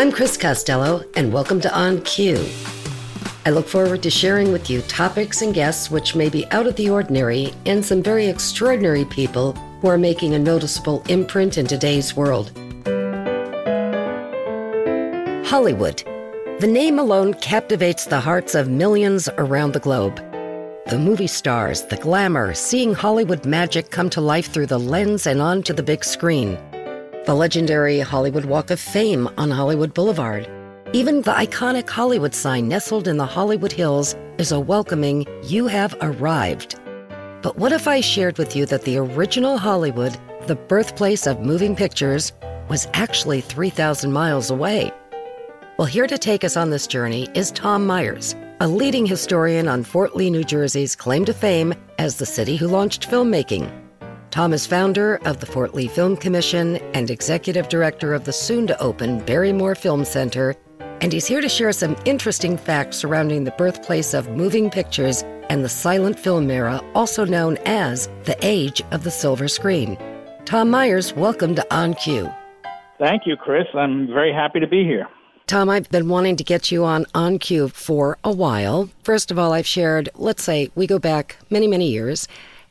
I'm Chris Costello, and welcome to On Cue. I look forward to sharing with you topics and guests which may be out of the ordinary and some very extraordinary people who are making a noticeable imprint in today's world. Hollywood. The name alone captivates the hearts of millions around the globe. The movie stars, the glamour, seeing Hollywood magic come to life through the lens and onto the big screen. The legendary Hollywood Walk of Fame on Hollywood Boulevard. Even the iconic Hollywood sign nestled in the Hollywood Hills is a welcoming, You have arrived. But what if I shared with you that the original Hollywood, the birthplace of moving pictures, was actually 3,000 miles away? Well, here to take us on this journey is Tom Myers, a leading historian on Fort Lee, New Jersey's claim to fame as the city who launched filmmaking. Tom is founder of the Fort Lee Film Commission and executive director of the soon to open Barrymore Film Center, and he's here to share some interesting facts surrounding the birthplace of moving pictures and the silent film era, also known as the age of the silver screen. Tom Myers, welcome to On Cue. Thank you, Chris. I'm very happy to be here. Tom, I've been wanting to get you on On Cue for a while. First of all, I've shared, let's say, we go back many, many years.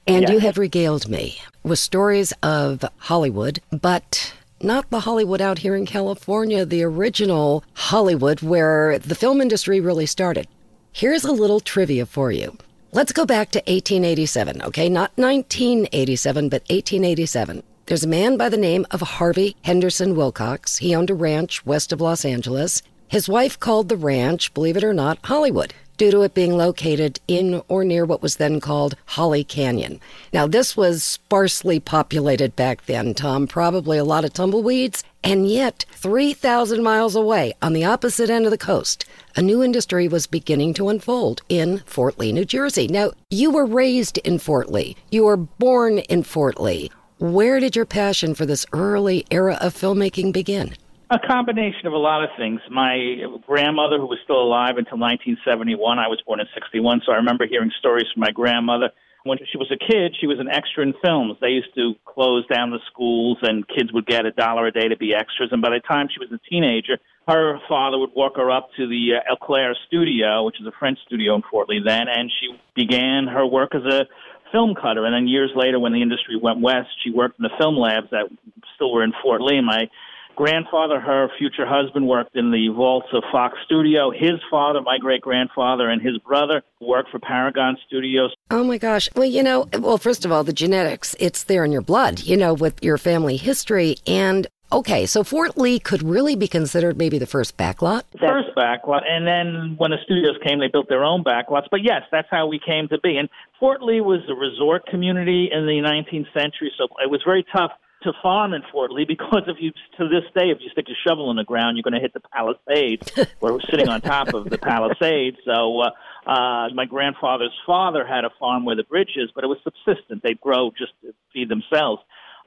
And yes. you have regaled me with stories of Hollywood, but not the Hollywood out here in California, the original Hollywood where the film industry really started. Here's a little trivia for you. Let's go back to 1887, okay? Not 1987, but 1887. There's a man by the name of Harvey Henderson Wilcox. He owned a ranch west of Los Angeles. His wife called the ranch, believe it or not, Hollywood due to it being located in or near what was then called Holly Canyon. Now, this was sparsely populated back then, Tom, probably a lot of tumbleweeds, and yet 3,000 miles away on the opposite end of the coast, a new industry was beginning to unfold in Fort Lee, New Jersey. Now, you were raised in Fort Lee, you were born in Fort Lee. Where did your passion for this early era of filmmaking begin? A combination of a lot of things. My grandmother, who was still alive until 1971, I was born in 61, so I remember hearing stories from my grandmother. When she was a kid, she was an extra in films. They used to close down the schools, and kids would get a dollar a day to be extras. And by the time she was a teenager, her father would walk her up to the uh, Eclair studio, which is a French studio in Fort Lee then, and she began her work as a film cutter. And then years later, when the industry went west, she worked in the film labs that still were in Fort Lee. My grandfather, her future husband, worked in the vaults of Fox Studio. His father, my great grandfather, and his brother worked for Paragon Studios. Oh my gosh. Well, you know, well, first of all, the genetics, it's there in your blood, you know, with your family history. And Okay, so Fort Lee could really be considered maybe the first backlot? First backlot, and then when the studios came, they built their own backlots. But yes, that's how we came to be. And Fort Lee was a resort community in the 19th century, so it was very tough to farm in Fort Lee because if you to this day, if you stick a shovel in the ground, you're going to hit the Palisades. we're sitting on top of the Palisades. So uh, uh, my grandfather's father had a farm where the bridge is, but it was subsistent. They'd grow just to feed themselves.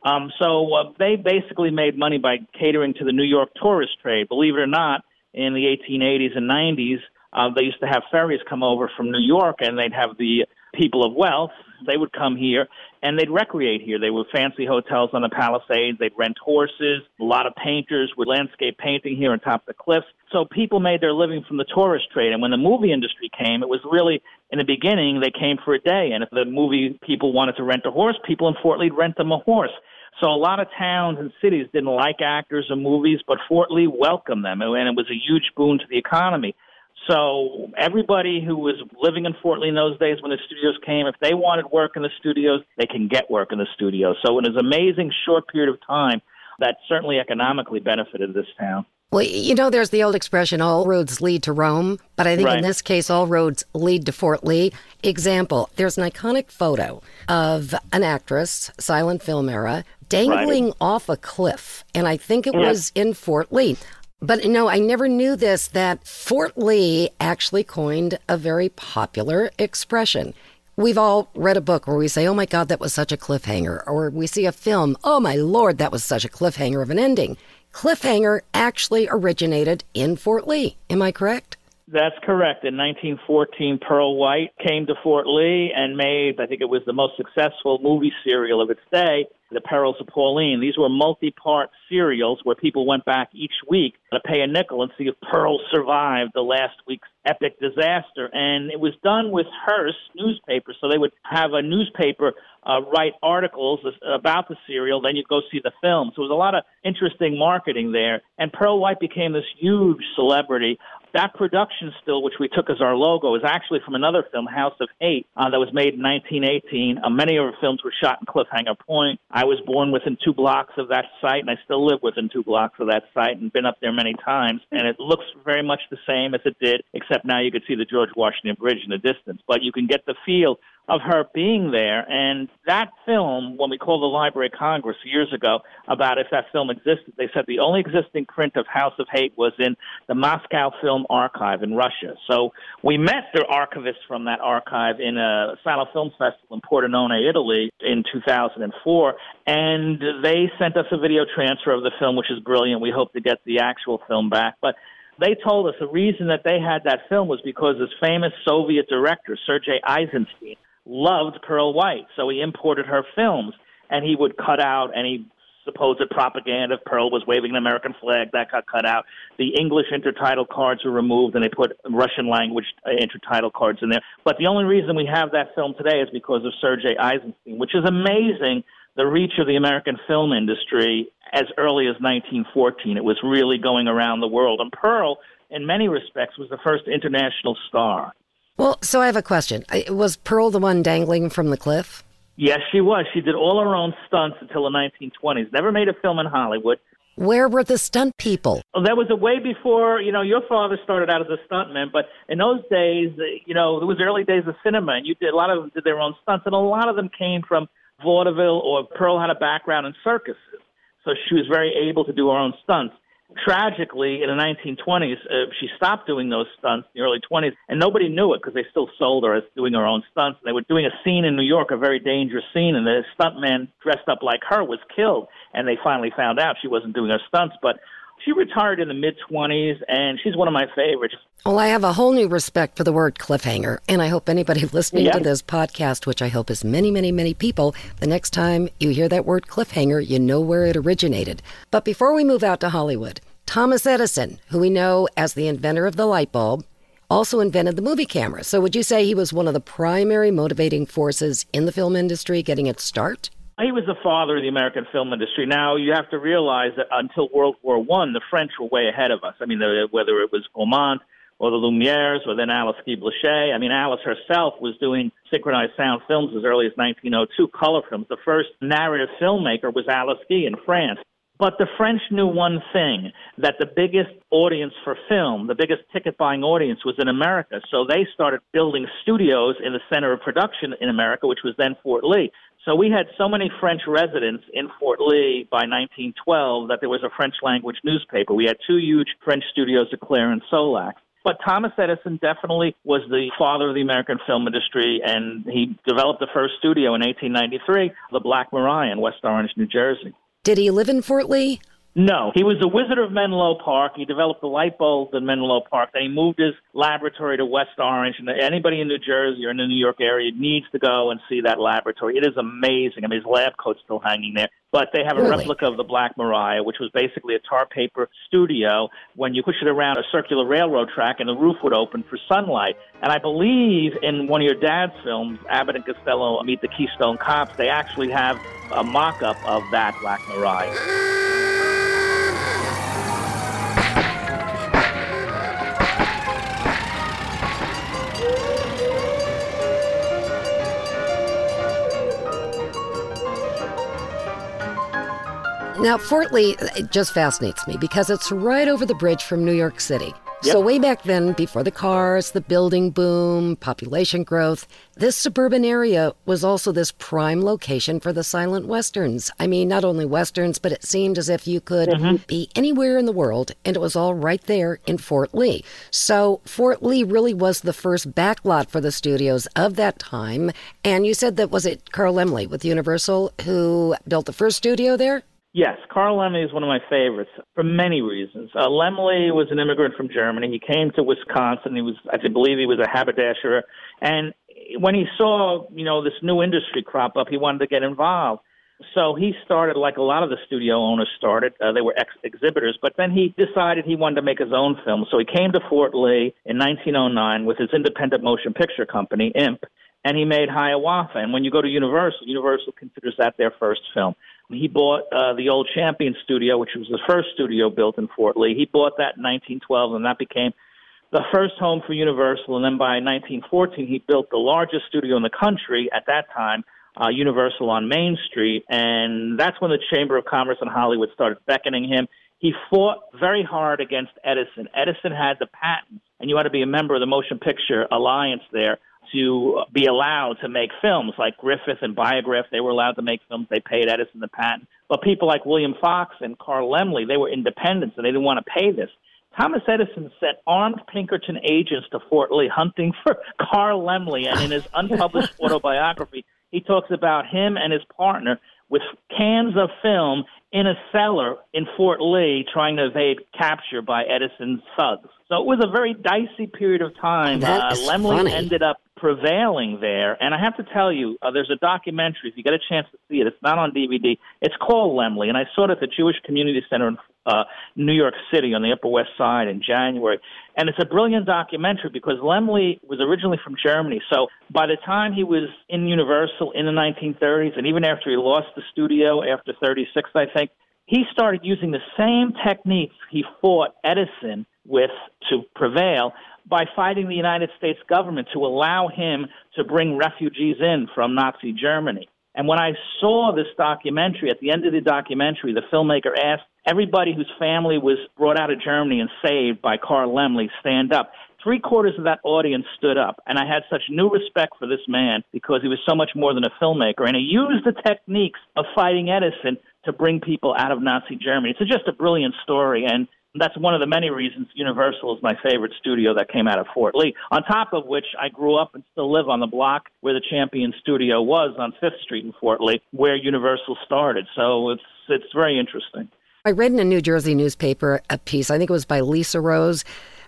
Um, so uh, they basically made money by catering to the New York tourist trade. Believe it or not, in the 1880s and 90s, uh, they used to have ferries come over from New York, and they'd have the people of wealth. They would come here and they'd recreate here. They were fancy hotels on the Palisades. They'd rent horses. A lot of painters would landscape painting here on top of the cliffs. So people made their living from the tourist trade. And when the movie industry came, it was really, in the beginning, they came for a day. And if the movie people wanted to rent a horse, people in Fort Lee rent them a horse. So a lot of towns and cities didn't like actors or movies, but Fort Lee welcomed them, and it was a huge boon to the economy. So everybody who was living in Fort Lee in those days when the studios came, if they wanted work in the studios, they can get work in the studios. So in an amazing short period of time, that certainly economically benefited this town. Well, you know, there's the old expression, all roads lead to Rome, but I think right. in this case, all roads lead to Fort Lee. Example, there's an iconic photo of an actress, silent film era, dangling right. off a cliff. And I think it yeah. was in Fort Lee. But no, I never knew this that Fort Lee actually coined a very popular expression. We've all read a book where we say, oh my God, that was such a cliffhanger. Or we see a film, oh my Lord, that was such a cliffhanger of an ending. Cliffhanger actually originated in Fort Lee. Am I correct? That's correct. In 1914, Pearl White came to Fort Lee and made, I think it was the most successful movie serial of its day, The Perils of Pauline. These were multi part serials where people went back each week to pay a nickel and see if Pearl survived the last week's epic disaster. And it was done with Hearst newspaper. So they would have a newspaper uh, write articles about the serial, then you'd go see the film. So it was a lot of interesting marketing there. And Pearl White became this huge celebrity. That production still, which we took as our logo, is actually from another film, House of Hate, uh, that was made in 1918. Uh, many of our films were shot in Cliffhanger Point. I was born within two blocks of that site, and I still live within two blocks of that site and been up there many times. And it looks very much the same as it did, except now you could see the George Washington Bridge in the distance. But you can get the feel of her being there. And that film, when we called the Library of Congress years ago about if that film existed, they said the only existing print of House of Hate was in the Moscow Film Archive in Russia. So we met the archivist from that archive in a silent Film Festival in Pordenone, Italy in 2004. And they sent us a video transfer of the film, which is brilliant. We hope to get the actual film back. But they told us the reason that they had that film was because this famous Soviet director, Sergei Eisenstein, loved Pearl White, so he imported her films, and he would cut out any supposed propaganda. Pearl was waving an American flag that got cut out. The English intertitle cards were removed, and they put Russian language uh, intertitle cards in there. But the only reason we have that film today is because of Sergei Eisenstein, which is amazing. The reach of the American film industry as early as 1914. It was really going around the world. And Pearl, in many respects, was the first international star. Well, so I have a question. Was Pearl the one dangling from the cliff? Yes, she was. She did all her own stunts until the 1920s. Never made a film in Hollywood. Where were the stunt people? Well, that was a way before, you know, your father started out as a stuntman, but in those days, you know, it was early days of cinema, and you did a lot of them did their own stunts, and a lot of them came from vaudeville or Pearl had a background in circuses, so she was very able to do her own stunts tragically, in the 1920s, uh, she stopped doing those stunts in the early 20s, and nobody knew it because they still sold her as doing her own stunts. They were doing a scene in New York, a very dangerous scene, and the stuntman dressed up like her was killed, and they finally found out she wasn't doing her stunts. But she retired in the mid 20s, and she's one of my favorites. Well, I have a whole new respect for the word cliffhanger, and I hope anybody listening yeah. to this podcast, which I hope is many, many, many people, the next time you hear that word cliffhanger, you know where it originated. But before we move out to Hollywood, Thomas Edison, who we know as the inventor of the light bulb, also invented the movie camera. So would you say he was one of the primary motivating forces in the film industry getting its start? He was the father of the American film industry. Now you have to realize that until World War One, the French were way ahead of us. I mean, whether it was Gaumont or the Lumieres or then Alice Guy Blaché. I mean, Alice herself was doing synchronized sound films as early as 1902, color films. The first narrative filmmaker was Alice Guy in France. But the French knew one thing that the biggest audience for film, the biggest ticket buying audience was in America. So they started building studios in the center of production in America, which was then Fort Lee. So we had so many French residents in Fort Lee by 1912 that there was a French language newspaper. We had two huge French studios, Eclair and Solax. But Thomas Edison definitely was the father of the American film industry, and he developed the first studio in 1893, the Black Maria in West Orange, New Jersey. Did he live in Fort Lee? No, he was a wizard of Menlo Park. He developed the light bulb in Menlo Park. Then he moved his laboratory to West Orange. And anybody in New Jersey or in the New York area needs to go and see that laboratory. It is amazing. I mean, his lab coat's still hanging there. But they have a really? replica of the Black Maria, which was basically a tar paper studio. When you push it around a circular railroad track, and the roof would open for sunlight. And I believe in one of your dad's films, Abbott and Costello Meet the Keystone Kops, they actually have a mock up of that Black Maria. Now, Fort Lee it just fascinates me because it's right over the bridge from New York City. Yep. So, way back then, before the cars, the building boom, population growth, this suburban area was also this prime location for the silent westerns. I mean, not only westerns, but it seemed as if you could mm-hmm. be anywhere in the world, and it was all right there in Fort Lee. So, Fort Lee really was the first backlot for the studios of that time. And you said that was it Carl Laemmle with Universal who built the first studio there? Yes, Carl Laemmle is one of my favorites for many reasons. Uh, Laemmle was an immigrant from Germany. He came to Wisconsin. He was, I believe, he was a haberdasher, and when he saw, you know, this new industry crop up, he wanted to get involved. So he started like a lot of the studio owners started. Uh, they were ex exhibitors, but then he decided he wanted to make his own film. So he came to Fort Lee in 1909 with his independent motion picture company, IMP, and he made Hiawatha. And when you go to Universal, Universal considers that their first film. He bought uh, the old Champion Studio, which was the first studio built in Fort Lee. He bought that in 1912, and that became the first home for Universal. And then by 1914, he built the largest studio in the country at that time, uh, Universal on Main Street. And that's when the Chamber of Commerce in Hollywood started beckoning him. He fought very hard against Edison. Edison had the patent, and you had to be a member of the Motion Picture Alliance there to be allowed to make films like Griffith and Biograph. They were allowed to make films. They paid Edison the patent. But people like William Fox and Carl Laemmle, they were independents and they didn't want to pay this. Thomas Edison sent armed Pinkerton agents to Fort Lee hunting for Carl Laemmle, and in his unpublished autobiography, he talks about him and his partner with cans of film in a cellar in Fort Lee trying to evade capture by Edison's thugs. So it was a very dicey period of time. Uh, Laemmle ended up prevailing there. And I have to tell you, uh, there's a documentary. If you get a chance to see it, it's not on DVD. It's called Laemmle, and I saw it at the Jewish Community Center in uh, New York City on the Upper West Side in January. And it's a brilliant documentary because Laemmle was originally from Germany. So by the time he was in Universal in the 1930s, and even after he lost the studio after 36, I think, he started using the same techniques he fought Edison with to prevail by fighting the United States government to allow him to bring refugees in from Nazi Germany. And when I saw this documentary, at the end of the documentary, the filmmaker asked everybody whose family was brought out of Germany and saved by Carl Laemmle stand up. Three quarters of that audience stood up, and I had such new respect for this man because he was so much more than a filmmaker. And he used the techniques of fighting Edison to bring people out of Nazi Germany. It's just a brilliant story, and that's one of the many reasons Universal is my favorite studio that came out of Fort Lee. On top of which, I grew up and still live on the block where the Champion Studio was on Fifth Street in Fort Lee, where Universal started. So it's it's very interesting. I read in a New Jersey newspaper a piece. I think it was by Lisa Rose.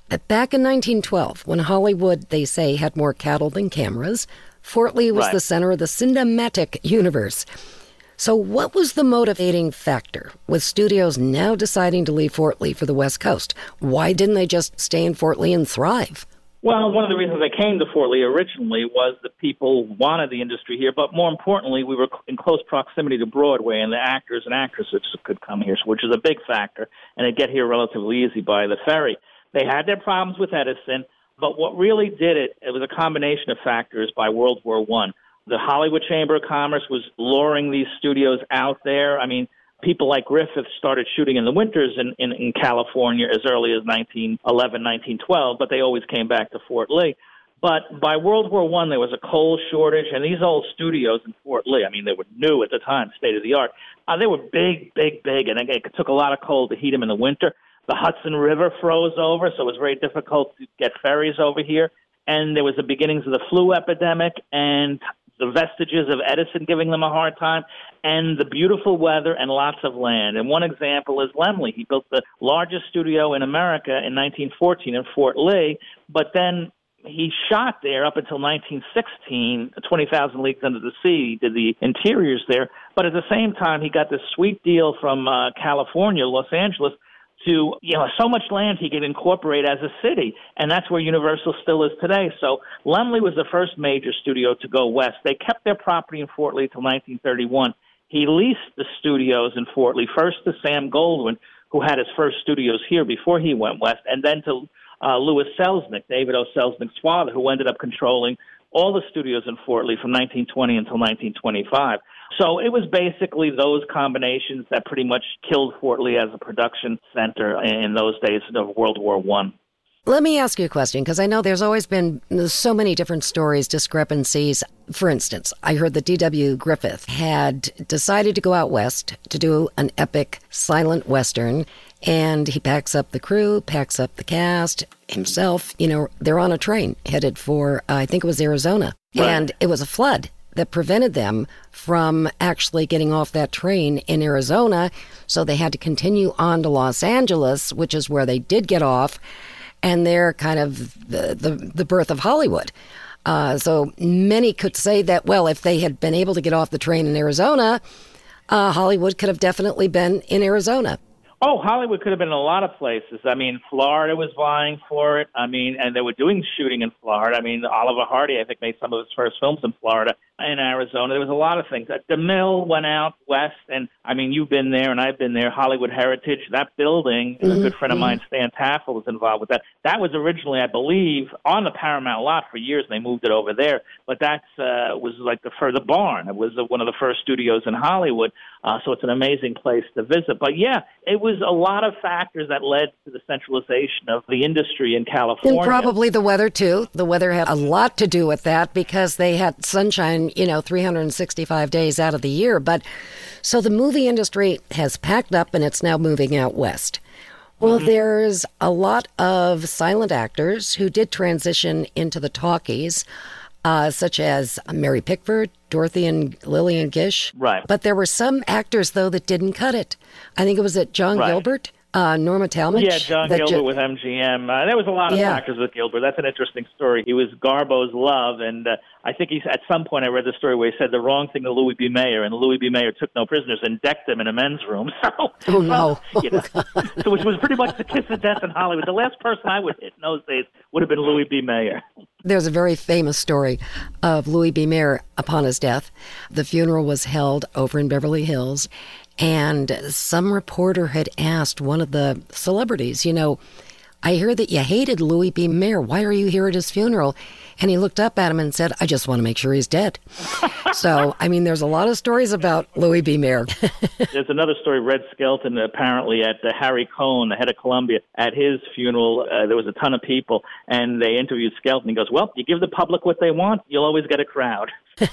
Back in 1912, when Hollywood, they say, had more cattle than cameras, Fort Lee was right. the center of the cinematic universe. So, what was the motivating factor with studios now deciding to leave Fort Lee for the West Coast? Why didn't they just stay in Fort Lee and thrive? Well, one of the reasons I came to Fort Lee originally was that people wanted the industry here, but more importantly, we were in close proximity to Broadway, and the actors and actresses could come here, which is a big factor, and they get here relatively easy by the ferry. They had their problems with Edison, but what really did it, it was a combination of factors by World War One. The Hollywood Chamber of Commerce was luring these studios out there. I mean, people like Griffith started shooting in the winters in, in, in California as early as 1911, 1912, but they always came back to Fort Lee. But by World War One, there was a coal shortage, and these old studios in Fort Lee, I mean, they were new at the time, state of the art. Uh, they were big, big, big, and it took a lot of coal to heat them in the winter. The Hudson River froze over, so it was very difficult to get ferries over here. And there was the beginnings of the flu epidemic, and the vestiges of Edison giving them a hard time, and the beautiful weather and lots of land. And one example is Laemmle. He built the largest studio in America in 1914 in Fort Lee, but then he shot there up until 1916, 20,000 Leagues Under the Sea, did the interiors there. But at the same time, he got this sweet deal from uh, California, Los Angeles, to you know so much land he could incorporate as a city, and that's where Universal still is today. So Laemmle was the first major studio to go west. They kept their property in Fort Lee till 1931. He leased the studios in Fort Lee first to Sam Goldwyn, who had his first studios here before he went west, and then to uh, Louis Selznick, David O. Selznick's father, who ended up controlling all the studios in Fort Lee from 1920 until 1925. So it was basically those combinations that pretty much killed Fort Lee as a production center in those days of World War One. Let me ask you a question because I know there's always been so many different stories, discrepancies. For instance, I heard that D.W. Griffith had decided to go out west to do an epic silent western, and he packs up the crew, packs up the cast, himself. You know, they're on a train headed for, uh, I think it was Arizona, right. and it was a flood that prevented them from actually getting off that train in Arizona. So they had to continue on to Los Angeles, which is where they did get off. And they're kind of the, the, the birth of Hollywood. Uh, so many could say that, well, if they had been able to get off the train in Arizona, uh, Hollywood could have definitely been in Arizona. Oh, Hollywood could have been in a lot of places. I mean, Florida was vying for it. I mean, and they were doing shooting in Florida. I mean, Oliver Hardy, I think, made some of his first films in Florida in Arizona. There was a lot of things. DeMille went out west, and I mean, you've been there, and I've been there. Hollywood Heritage, that building. Mm-hmm. A good friend of mine, Stan Taffel, was involved with that. That was originally, I believe, on the Paramount lot for years. They moved it over there, but that's uh, was like the for the barn. It was one of the first studios in Hollywood, uh, so it's an amazing place to visit. But yeah, it was a lot of factors that led to the centralization of the industry in California. And probably the weather too. The weather had a lot to do with that because they had sunshine you know, 365 days out of the year. But so the movie industry has packed up and it's now moving out west. Well, mm-hmm. there's a lot of silent actors who did transition into the talkies, uh, such as Mary Pickford, Dorothy and Lillian Gish. Right. But there were some actors, though, that didn't cut it. I think it was at John right. Gilbert uh, Norma Talmadge. Yeah, John Gilbert ju- with MGM. Uh, there was a lot of yeah. with Gilbert. That's an interesting story. He was Garbo's love, and uh, I think he's at some point I read the story where he said the wrong thing to Louis B. Mayer, and Louis B. Mayer took no prisoners and decked him in a men's room. So, oh no, you know, so which was pretty much the kiss of death in Hollywood. The last person I would hit in those days would have been Louis B. Mayer. There's a very famous story of Louis B. Mayer upon his death. The funeral was held over in Beverly Hills, and some reporter had asked one of the celebrities, you know, I hear that you hated Louis B. Mayer. Why are you here at his funeral? And he looked up at him and said, I just want to make sure he's dead. so, I mean, there's a lot of stories about Louis B. Mayer. there's another story, Red Skelton, apparently at Harry Cohn, the head of Columbia, at his funeral, uh, there was a ton of people, and they interviewed Skelton. He goes, Well, you give the public what they want, you'll always get a crowd. but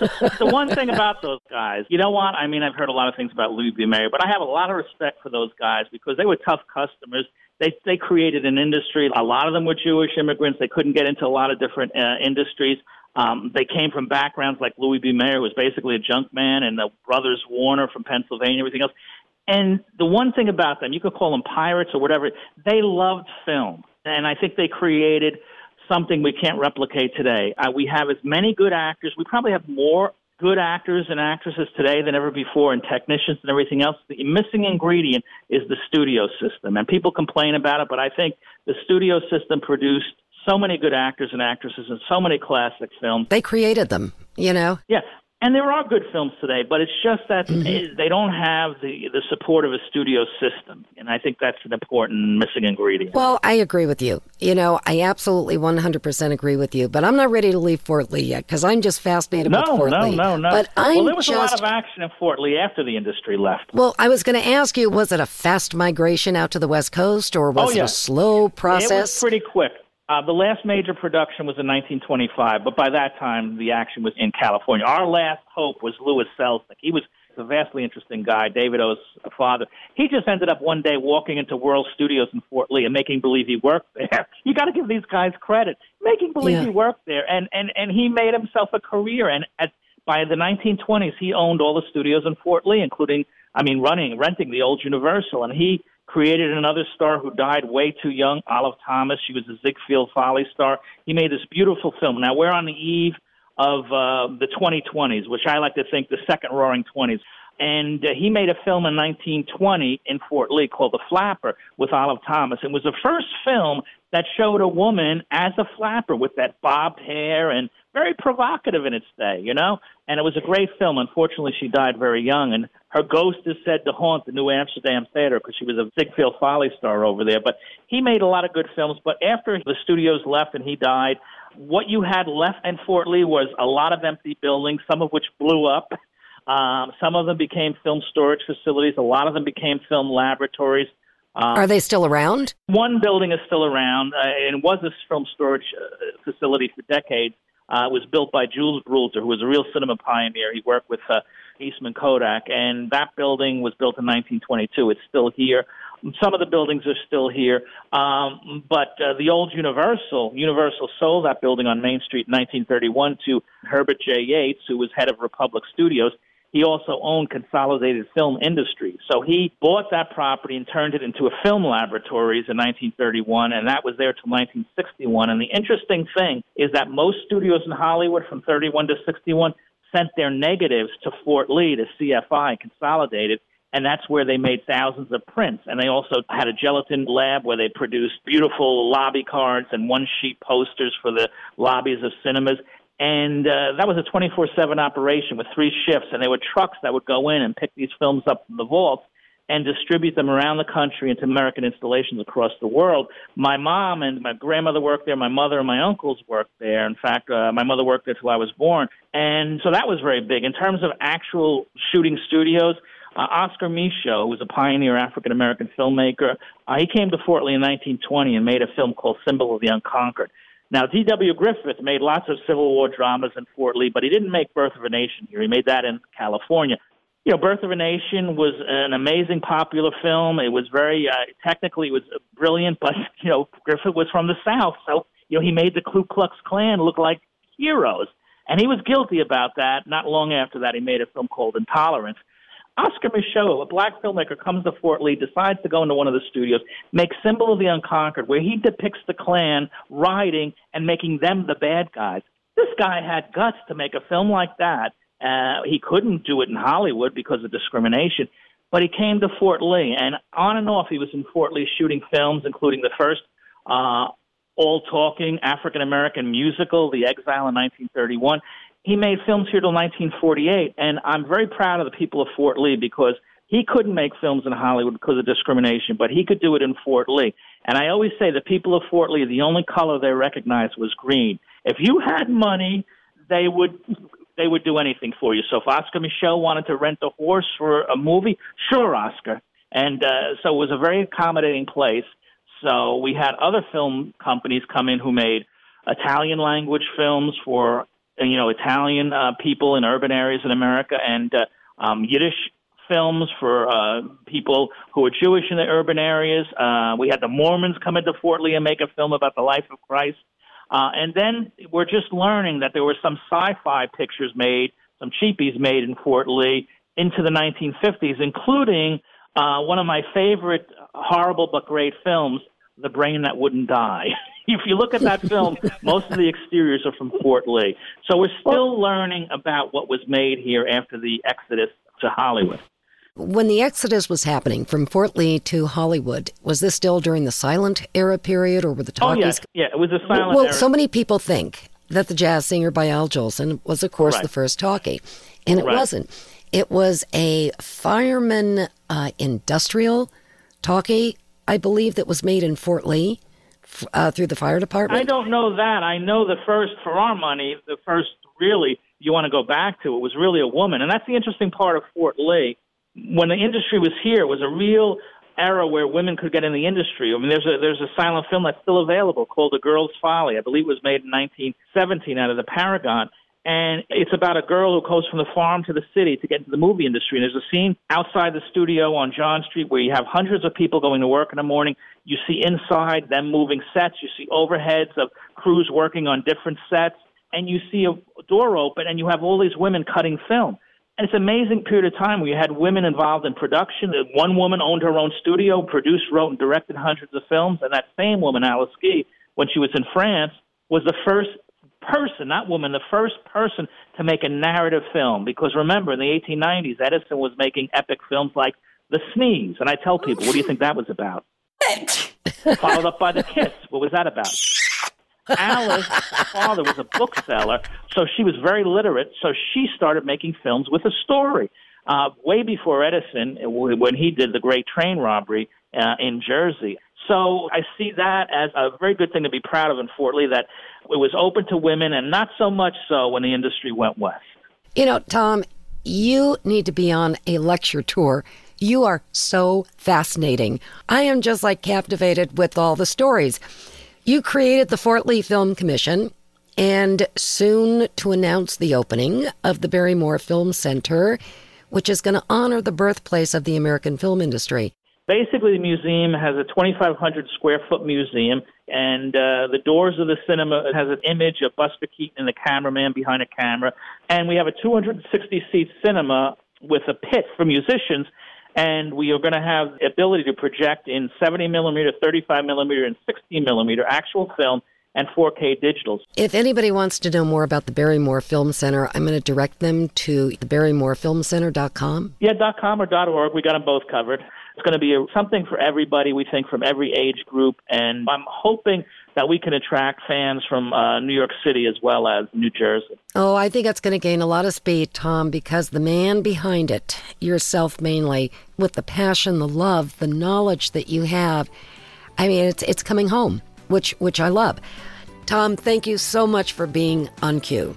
the, the one thing about those guys, you know what? I mean, I've heard a lot of things about Louis B. Mayer, but I have a lot of respect for those guys because they were tough customers they they created an industry. A lot of them were Jewish immigrants. They couldn't get into a lot of different uh, industries. Um, they came from backgrounds like Louis B. Mayer, was basically a junk man, and the brothers Warner from Pennsylvania, everything else. And the one thing about them, you could call them pirates or whatever, they loved film, and I think they created something we can't replicate today. Uh, we have as many good actors. We probably have more good actors and actresses today than ever before, and technicians and everything else. The missing ingredient is the studio system, and people complain about it, but I think the studio system produced so many good actors and actresses and so many classic films. They created them, you know? Yeah. And there are good films today, but it's just that mm-hmm. they don't have the the support of a studio system, and I think that's an important missing ingredient. Well, I agree with you. You know, I absolutely 100% agree with you, but I'm not ready to leave Fort Lee yet because I'm just fascinated no, with Fort no, Lee. No, no, no. But I'm well, there was just... a lot of action in Fort Lee after the industry left. Well, I was going to ask you, was it a fast migration out to the West Coast, or was oh, yeah. it a slow process? It was pretty quick. Uh, the last major production was in 1925, but by that time the action was in California. Our last hope was Louis Selznick. He was a vastly interesting guy, David O's father. He just ended up one day walking into World Studios in Fort Lee and making believe he worked there. You got to give these guys credit, making believe yeah. he worked there, and and and he made himself a career. And at by the 1920s, he owned all the studios in Fort Lee, including, I mean, running, renting the old Universal, and he created another star who died way too young, Olive Thomas. She was a Ziegfeld Folly star. He made this beautiful film. Now we're on the eve of uh, the 2020s, which I like to think the second Roaring Twenties. And uh, he made a film in 1920 in Fort Lee called The Flapper with Olive Thomas. It was the first film that showed a woman as a flapper with that bobbed hair and very provocative in its day, you know? And it was a great film. Unfortunately, she died very young, and her ghost is said to haunt the New Amsterdam Theater because she was a Ziegfeld Folly star over there. But he made a lot of good films. But after the studios left and he died, what you had left in Fort Lee was a lot of empty buildings, some of which blew up. Um, some of them became film storage facilities. A lot of them became film laboratories. Um, Are they still around? One building is still around, uh, and was a film storage uh, facility for decades. Uh, it was built by Jules Brulatour, who was a real cinema pioneer. He worked with uh, Eastman Kodak, and that building was built in 1922. It's still here. Some of the buildings are still here, um, but uh, the old Universal, Universal sold that building on Main Street in 1931 to Herbert J. Yates, who was head of Republic Studios. He also owned Consolidated Film Industries. So he bought that property and turned it into a film laboratories in 1931, and that was there till 1961. And the interesting thing is that most studios in Hollywood from 31 to 61 sent their negatives to Fort Lee to CFI, Consolidated, and that's where they made thousands of prints. And they also had a gelatin lab where they produced beautiful lobby cards and one sheet posters for the lobbies of cinemas. And uh, that was a 24 7 operation with three shifts, and there were trucks that would go in and pick these films up from the vaults and distribute them around the country into American installations across the world. My mom and my grandmother worked there. My mother and my uncles worked there. In fact, uh, my mother worked there till I was born. And so that was very big. In terms of actual shooting studios, uh, Oscar Micheaux, who was a pioneer African American filmmaker, uh, he came to Fort Lee in 1920 and made a film called Symbol of the Unconquered. Now, D.W. Griffith made lots of Civil War dramas in Fort Lee, but he didn't make Birth of a Nation here. He made that in California you know, Birth of a Nation was an amazing popular film. It was very uh, technically it was brilliant, but you know, Griffith was from the South, so you know he made the Ku Klux Klan look like heroes, and he was guilty about that. Not long after that, he made a film called Intolerance. Oscar Micheaux, a black filmmaker, comes to Fort Lee, decides to go into one of the studios, makes Symbol of the Unconquered, where he depicts the Klan riding and making them the bad guys. This guy had guts to make a film like that uh, he couldn't do it in Hollywood because of discrimination, but he came to Fort Lee, and on and off he was in Fort Lee shooting films, including the first uh, all talking African American musical, The Exile, in 1931. He made films here till 1948, and I'm very proud of the people of Fort Lee because he couldn't make films in Hollywood because of discrimination, but he could do it in Fort Lee. And I always say the people of Fort Lee, the only color they recognized was green. If you had money, they would they would do anything for you. So if Oscar Micheaux wanted to rent a horse for a movie, sure, Oscar. And uh, so it was a very accommodating place. So we had other film companies come in who made Italian language films for you know Italian uh, people in urban areas in America, and uh, um, Yiddish films for uh, people who are Jewish in the urban areas. Uh, we had the Mormons come into Fort Lee and make a film about the life of Christ. Uh, and then we're just learning that there were some sci-fi pictures made, some cheapies made in Fort Lee into the 1950s, including uh, one of my favorite horrible but great films, The Brain That Wouldn't Die. if you look at that film, most of the exteriors are from Fort Lee. So we're still learning about what was made here after the exodus to Hollywood. When the exodus was happening from Fort Lee to Hollywood, was this still during the silent era period or were the talkies? Oh, yes. Yeah, it was a silent well, era. so many people think that the jazz singer by Al Jolson was, of course, right. the first talkie. And it right. wasn't. It was a fireman uh, industrial talkie, I believe, that was made in Fort Lee uh, through the fire department. I don't know that. I know the first, for our money, the first really, you want to go back to, it was really a woman. And that's the interesting part of Fort Lee when the industry was here, it was a real era where women could get in the industry. I mean, there's a there's a silent film that's still available called A Girl's Folly. I believe it was made in 1917 out of the Paragon. And it's about a girl who goes from the farm to the city to get into the movie industry. And there's a scene outside the studio on John Street where you have hundreds of people going to work in the morning. You see inside them moving sets. You see overheads of crews working on different sets. And you see a door open and you have all these women cutting film. And it's an amazing period of time where you had women involved in production. One woman owned her own studio, produced, wrote, and directed hundreds of films. And that same woman, Alice Guy, when she was in France, was the first person, not woman, the first person to make a narrative film. Because remember, in the 1890s, Edison was making epic films like The Sneeze. And I tell people, what do you think that was about? Followed up by The Kiss. What was that about? Alice's father was a bookseller, so she was very literate. So she started making films with a story. Uh, way before Edison, when he did the great train robbery uh, in Jersey. So I see that as a very good thing to be proud of in Fort Lee that it was open to women and not so much so when the industry went west. You know, Tom, you need to be on a lecture tour. You are so fascinating. I am just like captivated with all the stories. You created the Fort Lee Film Commission and soon to announce the opening of the Barrymore Film Center, which is going to honor the birthplace of the American film industry. Basically, the museum has a 2,500 square foot museum, and uh, the doors of the cinema has an image of Buster Keaton and the cameraman behind a camera, and we have a 260 seat cinema with a pit for musicians. And we are going to have the ability to project in 70 millimeter, 35 millimeter, and 60 millimeter actual film and 4K digitals. If anybody wants to know more about the Barrymore Film Center, I'm going to direct them to the barrymorefilmcenter.com. Yeah, .com or .org. We got them both covered. It's going to be a, something for everybody, we think, from every age group. And I'm hoping that we can attract fans from uh, New York City as well as New Jersey. Oh, I think that's going to gain a lot of speed, Tom, because the man behind it, yourself mainly, with the passion, the love, the knowledge that you have, I mean, it's it's coming home, which which I love. Tom, thank you so much for being on cue.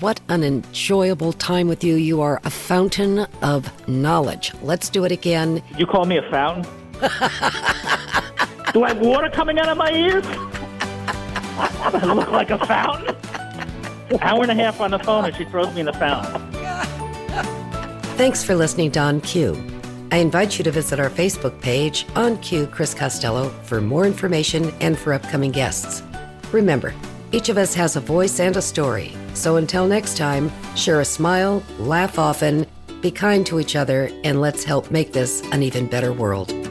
What an enjoyable time with you. You are a fountain of knowledge. Let's do it again. You call me a fountain? do I have water coming out of my ears? I look like a fountain? Hour and a half on the phone and she throws me in the fountain. Thanks for listening to On Cue. I invite you to visit our Facebook page, On Cue Chris Costello, for more information and for upcoming guests. Remember, each of us has a voice and a story. So until next time, share a smile, laugh often, be kind to each other, and let's help make this an even better world.